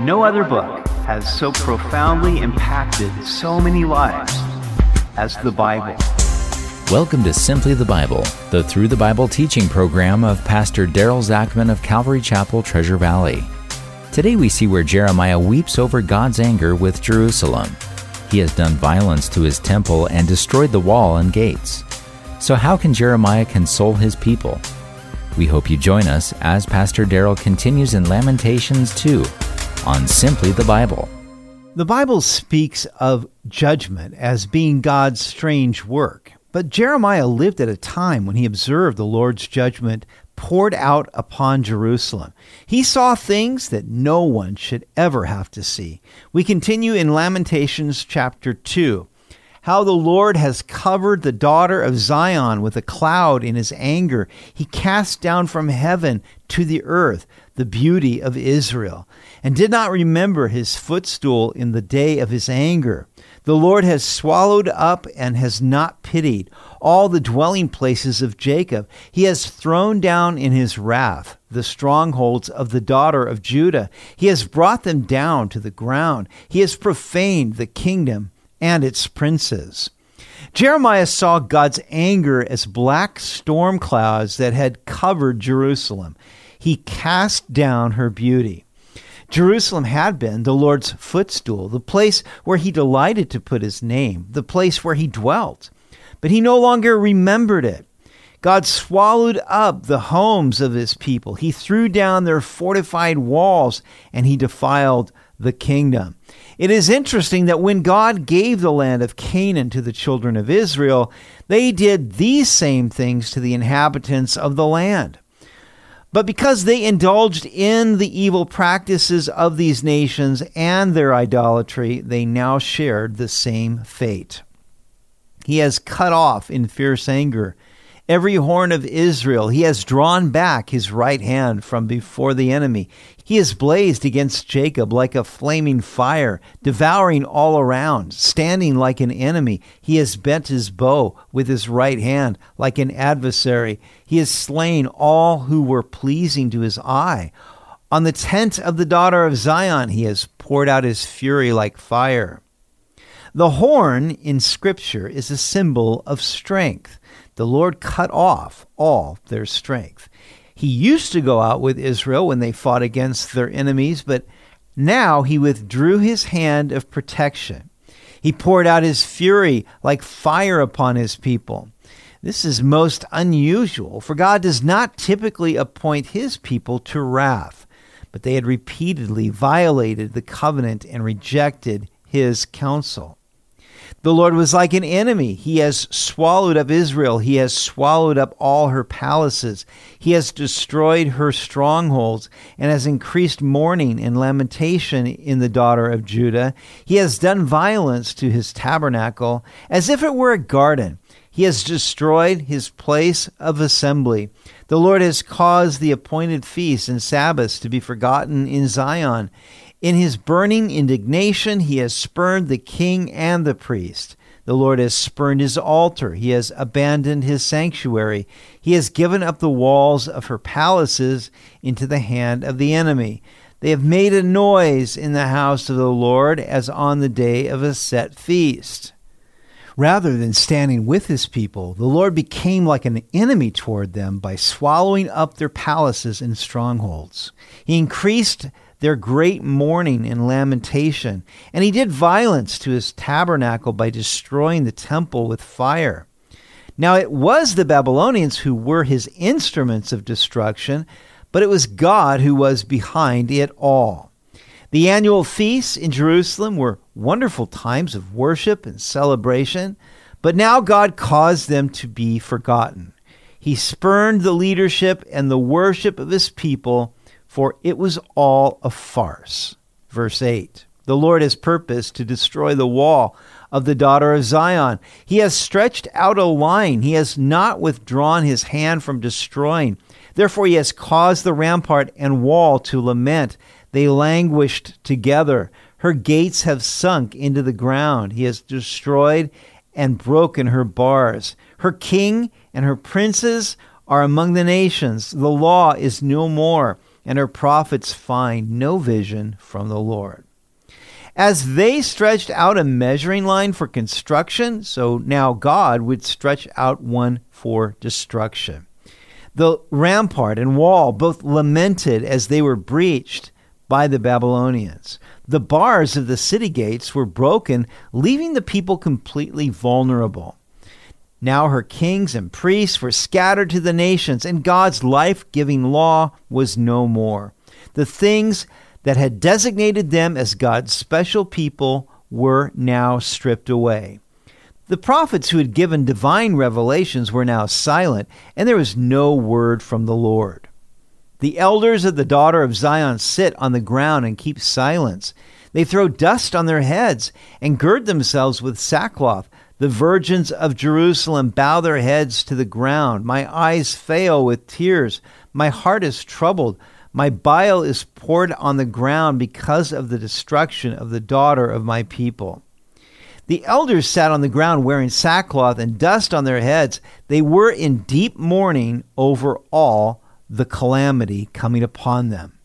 No other book has so profoundly impacted so many lives as the Bible. Welcome to Simply the Bible, the Through the Bible teaching program of Pastor Daryl Zachman of Calvary Chapel, Treasure Valley. Today we see where Jeremiah weeps over God's anger with Jerusalem. He has done violence to his temple and destroyed the wall and gates. So, how can Jeremiah console his people? We hope you join us as Pastor Daryl continues in Lamentations 2 on Simply the Bible. The Bible speaks of judgment as being God's strange work. But Jeremiah lived at a time when he observed the Lord's judgment poured out upon Jerusalem. He saw things that no one should ever have to see. We continue in Lamentations chapter 2 how the Lord has covered the daughter of Zion with a cloud in his anger. He cast down from heaven to the earth the beauty of Israel, and did not remember his footstool in the day of his anger. The Lord has swallowed up and has not pitied all the dwelling places of Jacob. He has thrown down in his wrath the strongholds of the daughter of Judah. He has brought them down to the ground. He has profaned the kingdom and its princes. Jeremiah saw God's anger as black storm clouds that had covered Jerusalem. He cast down her beauty. Jerusalem had been the Lord's footstool, the place where he delighted to put his name, the place where he dwelt. But he no longer remembered it. God swallowed up the homes of his people. He threw down their fortified walls and he defiled the kingdom. It is interesting that when God gave the land of Canaan to the children of Israel, they did these same things to the inhabitants of the land. But because they indulged in the evil practices of these nations and their idolatry, they now shared the same fate. He has cut off in fierce anger every horn of Israel. He has drawn back his right hand from before the enemy. He has blazed against Jacob like a flaming fire, devouring all around, standing like an enemy. He has bent his bow with his right hand like an adversary. He has slain all who were pleasing to his eye. On the tent of the daughter of Zion, he has poured out his fury like fire. The horn in Scripture is a symbol of strength the Lord cut off all their strength. He used to go out with Israel when they fought against their enemies, but now he withdrew his hand of protection. He poured out his fury like fire upon his people. This is most unusual, for God does not typically appoint his people to wrath, but they had repeatedly violated the covenant and rejected his counsel. The Lord was like an enemy. He has swallowed up Israel. He has swallowed up all her palaces. He has destroyed her strongholds and has increased mourning and lamentation in the daughter of Judah. He has done violence to his tabernacle as if it were a garden. He has destroyed his place of assembly. The Lord has caused the appointed feasts and Sabbaths to be forgotten in Zion. In his burning indignation, he has spurned the king and the priest. The Lord has spurned his altar. He has abandoned his sanctuary. He has given up the walls of her palaces into the hand of the enemy. They have made a noise in the house of the Lord as on the day of a set feast. Rather than standing with his people, the Lord became like an enemy toward them by swallowing up their palaces and strongholds. He increased their great mourning and lamentation. And he did violence to his tabernacle by destroying the temple with fire. Now it was the Babylonians who were his instruments of destruction, but it was God who was behind it all. The annual feasts in Jerusalem were wonderful times of worship and celebration, but now God caused them to be forgotten. He spurned the leadership and the worship of his people for it was all a farce. Verse 8 The Lord has purposed to destroy the wall of the daughter of Zion. He has stretched out a line, he has not withdrawn his hand from destroying. Therefore, he has caused the rampart and wall to lament. They languished together. Her gates have sunk into the ground. He has destroyed and broken her bars. Her king and her princes are among the nations. The law is no more. And her prophets find no vision from the Lord. As they stretched out a measuring line for construction, so now God would stretch out one for destruction. The rampart and wall both lamented as they were breached by the Babylonians. The bars of the city gates were broken, leaving the people completely vulnerable. Now her kings and priests were scattered to the nations, and God's life giving law was no more. The things that had designated them as God's special people were now stripped away. The prophets who had given divine revelations were now silent, and there was no word from the Lord. The elders of the daughter of Zion sit on the ground and keep silence. They throw dust on their heads and gird themselves with sackcloth. The virgins of Jerusalem bow their heads to the ground. My eyes fail with tears. My heart is troubled. My bile is poured on the ground because of the destruction of the daughter of my people. The elders sat on the ground wearing sackcloth and dust on their heads. They were in deep mourning over all the calamity coming upon them.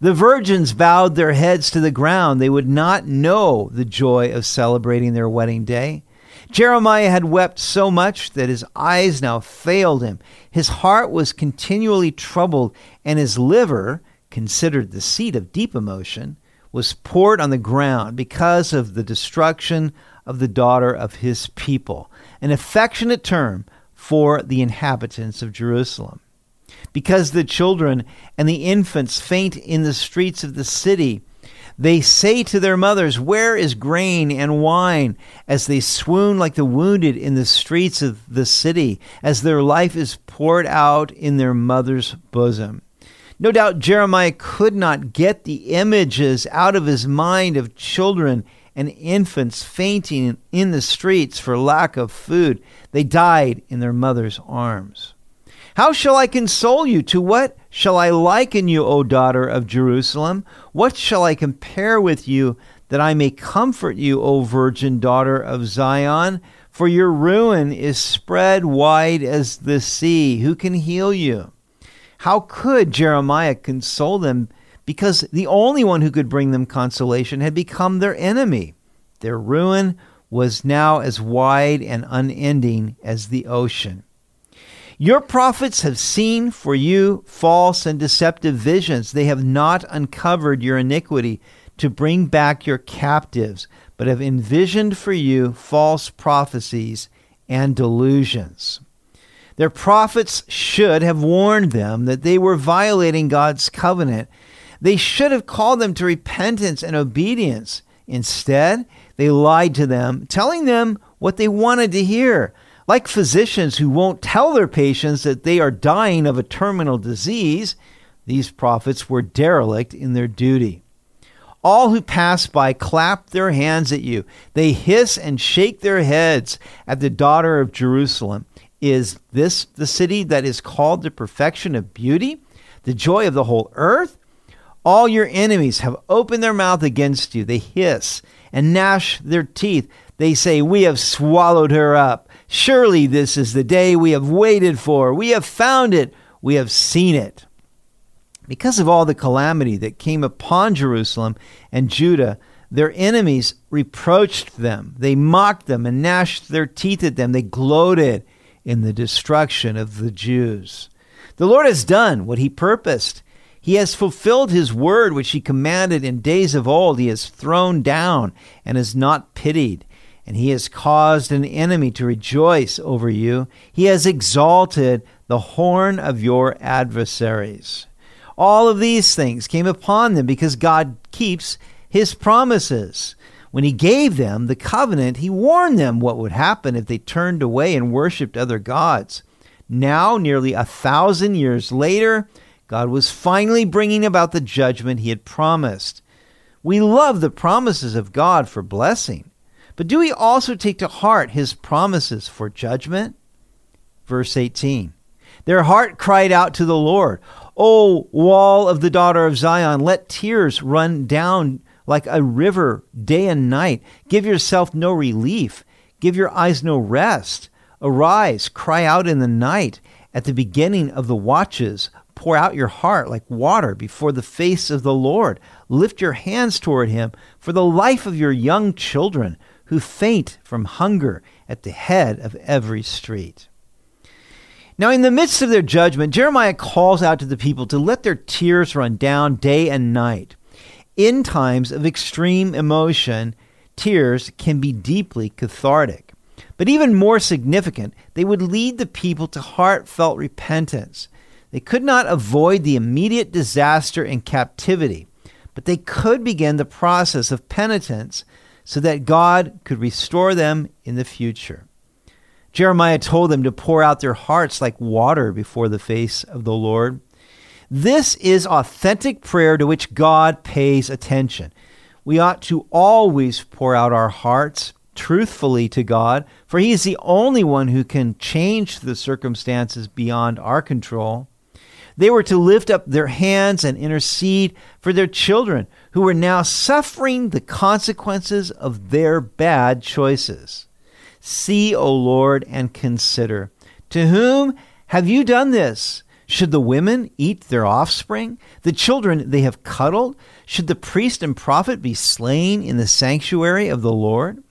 The virgins bowed their heads to the ground. They would not know the joy of celebrating their wedding day. Jeremiah had wept so much that his eyes now failed him. His heart was continually troubled, and his liver, considered the seat of deep emotion, was poured on the ground because of the destruction of the daughter of his people, an affectionate term for the inhabitants of Jerusalem because the children and the infants faint in the streets of the city. They say to their mothers, Where is grain and wine? As they swoon like the wounded in the streets of the city, as their life is poured out in their mother's bosom. No doubt Jeremiah could not get the images out of his mind of children and infants fainting in the streets for lack of food. They died in their mother's arms. How shall I console you? To what shall I liken you, O daughter of Jerusalem? What shall I compare with you that I may comfort you, O virgin daughter of Zion? For your ruin is spread wide as the sea. Who can heal you? How could Jeremiah console them? Because the only one who could bring them consolation had become their enemy. Their ruin was now as wide and unending as the ocean. Your prophets have seen for you false and deceptive visions. They have not uncovered your iniquity to bring back your captives, but have envisioned for you false prophecies and delusions. Their prophets should have warned them that they were violating God's covenant. They should have called them to repentance and obedience. Instead, they lied to them, telling them what they wanted to hear like physicians who won't tell their patients that they are dying of a terminal disease, these prophets were derelict in their duty. All who pass by clap their hands at you. They hiss and shake their heads at the daughter of Jerusalem. Is this the city that is called the perfection of beauty, the joy of the whole earth? All your enemies have opened their mouth against you. They hiss and gnash their teeth. They say, We have swallowed her up. Surely this is the day we have waited for. We have found it. We have seen it. Because of all the calamity that came upon Jerusalem and Judah, their enemies reproached them. They mocked them and gnashed their teeth at them. They gloated in the destruction of the Jews. The Lord has done what he purposed. He has fulfilled his word which he commanded in days of old. He has thrown down and has not pitied and he has caused an enemy to rejoice over you. He has exalted the horn of your adversaries. All of these things came upon them because God keeps his promises. When he gave them the covenant, he warned them what would happen if they turned away and worshiped other gods. Now, nearly a thousand years later, God was finally bringing about the judgment he had promised. We love the promises of God for blessing. But do we also take to heart his promises for judgment? Verse 18 Their heart cried out to the Lord, O wall of the daughter of Zion, let tears run down like a river day and night. Give yourself no relief, give your eyes no rest. Arise, cry out in the night, at the beginning of the watches, pour out your heart like water before the face of the Lord. Lift your hands toward him for the life of your young children who faint from hunger at the head of every street. Now, in the midst of their judgment, Jeremiah calls out to the people to let their tears run down day and night. In times of extreme emotion, tears can be deeply cathartic. But even more significant, they would lead the people to heartfelt repentance. They could not avoid the immediate disaster and captivity, but they could begin the process of penitence so that God could restore them in the future. Jeremiah told them to pour out their hearts like water before the face of the Lord. This is authentic prayer to which God pays attention. We ought to always pour out our hearts truthfully to God, for He is the only one who can change the circumstances beyond our control. They were to lift up their hands and intercede for their children who were now suffering the consequences of their bad choices. See, O Lord, and consider. To whom have you done this? Should the women eat their offspring? The children they have cuddled? Should the priest and prophet be slain in the sanctuary of the Lord?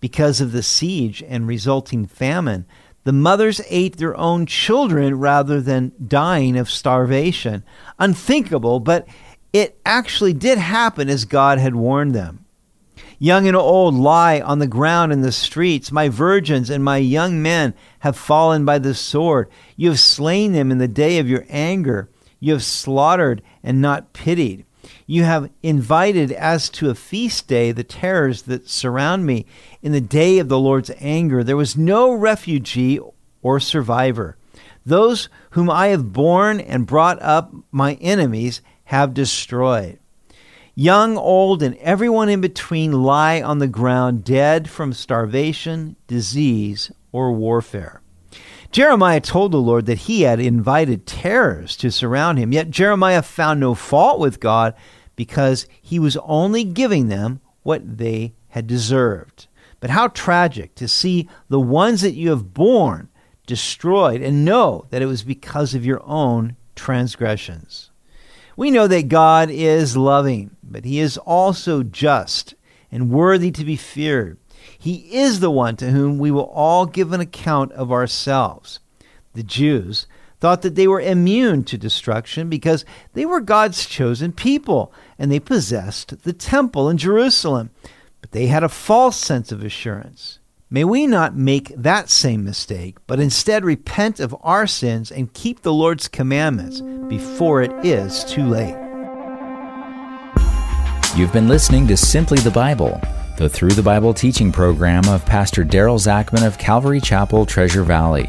Because of the siege and resulting famine, the mothers ate their own children rather than dying of starvation. Unthinkable, but it actually did happen as God had warned them. Young and old lie on the ground in the streets. My virgins and my young men have fallen by the sword. You have slain them in the day of your anger. You have slaughtered and not pitied. You have invited as to a feast day the terrors that surround me. In the day of the Lord's anger, there was no refugee or survivor. Those whom I have borne and brought up, my enemies, have destroyed. Young, old, and everyone in between lie on the ground dead from starvation, disease, or warfare. Jeremiah told the Lord that he had invited terrors to surround him, yet Jeremiah found no fault with God because he was only giving them what they had deserved. But how tragic to see the ones that you have borne destroyed and know that it was because of your own transgressions. We know that God is loving, but he is also just and worthy to be feared. He is the one to whom we will all give an account of ourselves. The Jews thought that they were immune to destruction because they were God's chosen people and they possessed the temple in Jerusalem. But they had a false sense of assurance. May we not make that same mistake, but instead repent of our sins and keep the Lord's commandments before it is too late. You've been listening to Simply the Bible, the Through the Bible teaching program of Pastor Daryl Zachman of Calvary Chapel, Treasure Valley.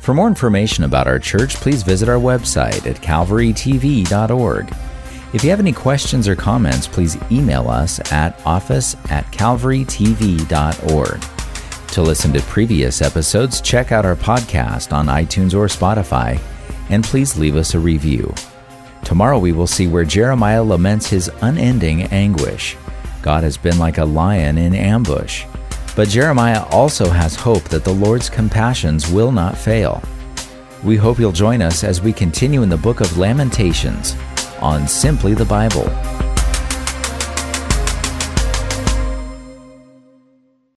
For more information about our church, please visit our website at calvarytv.org. If you have any questions or comments, please email us at office at calvarytv.org. To listen to previous episodes, check out our podcast on iTunes or Spotify, and please leave us a review. Tomorrow we will see where Jeremiah laments his unending anguish. God has been like a lion in ambush. But Jeremiah also has hope that the Lord's compassions will not fail. We hope you'll join us as we continue in the book of Lamentations on Simply the Bible.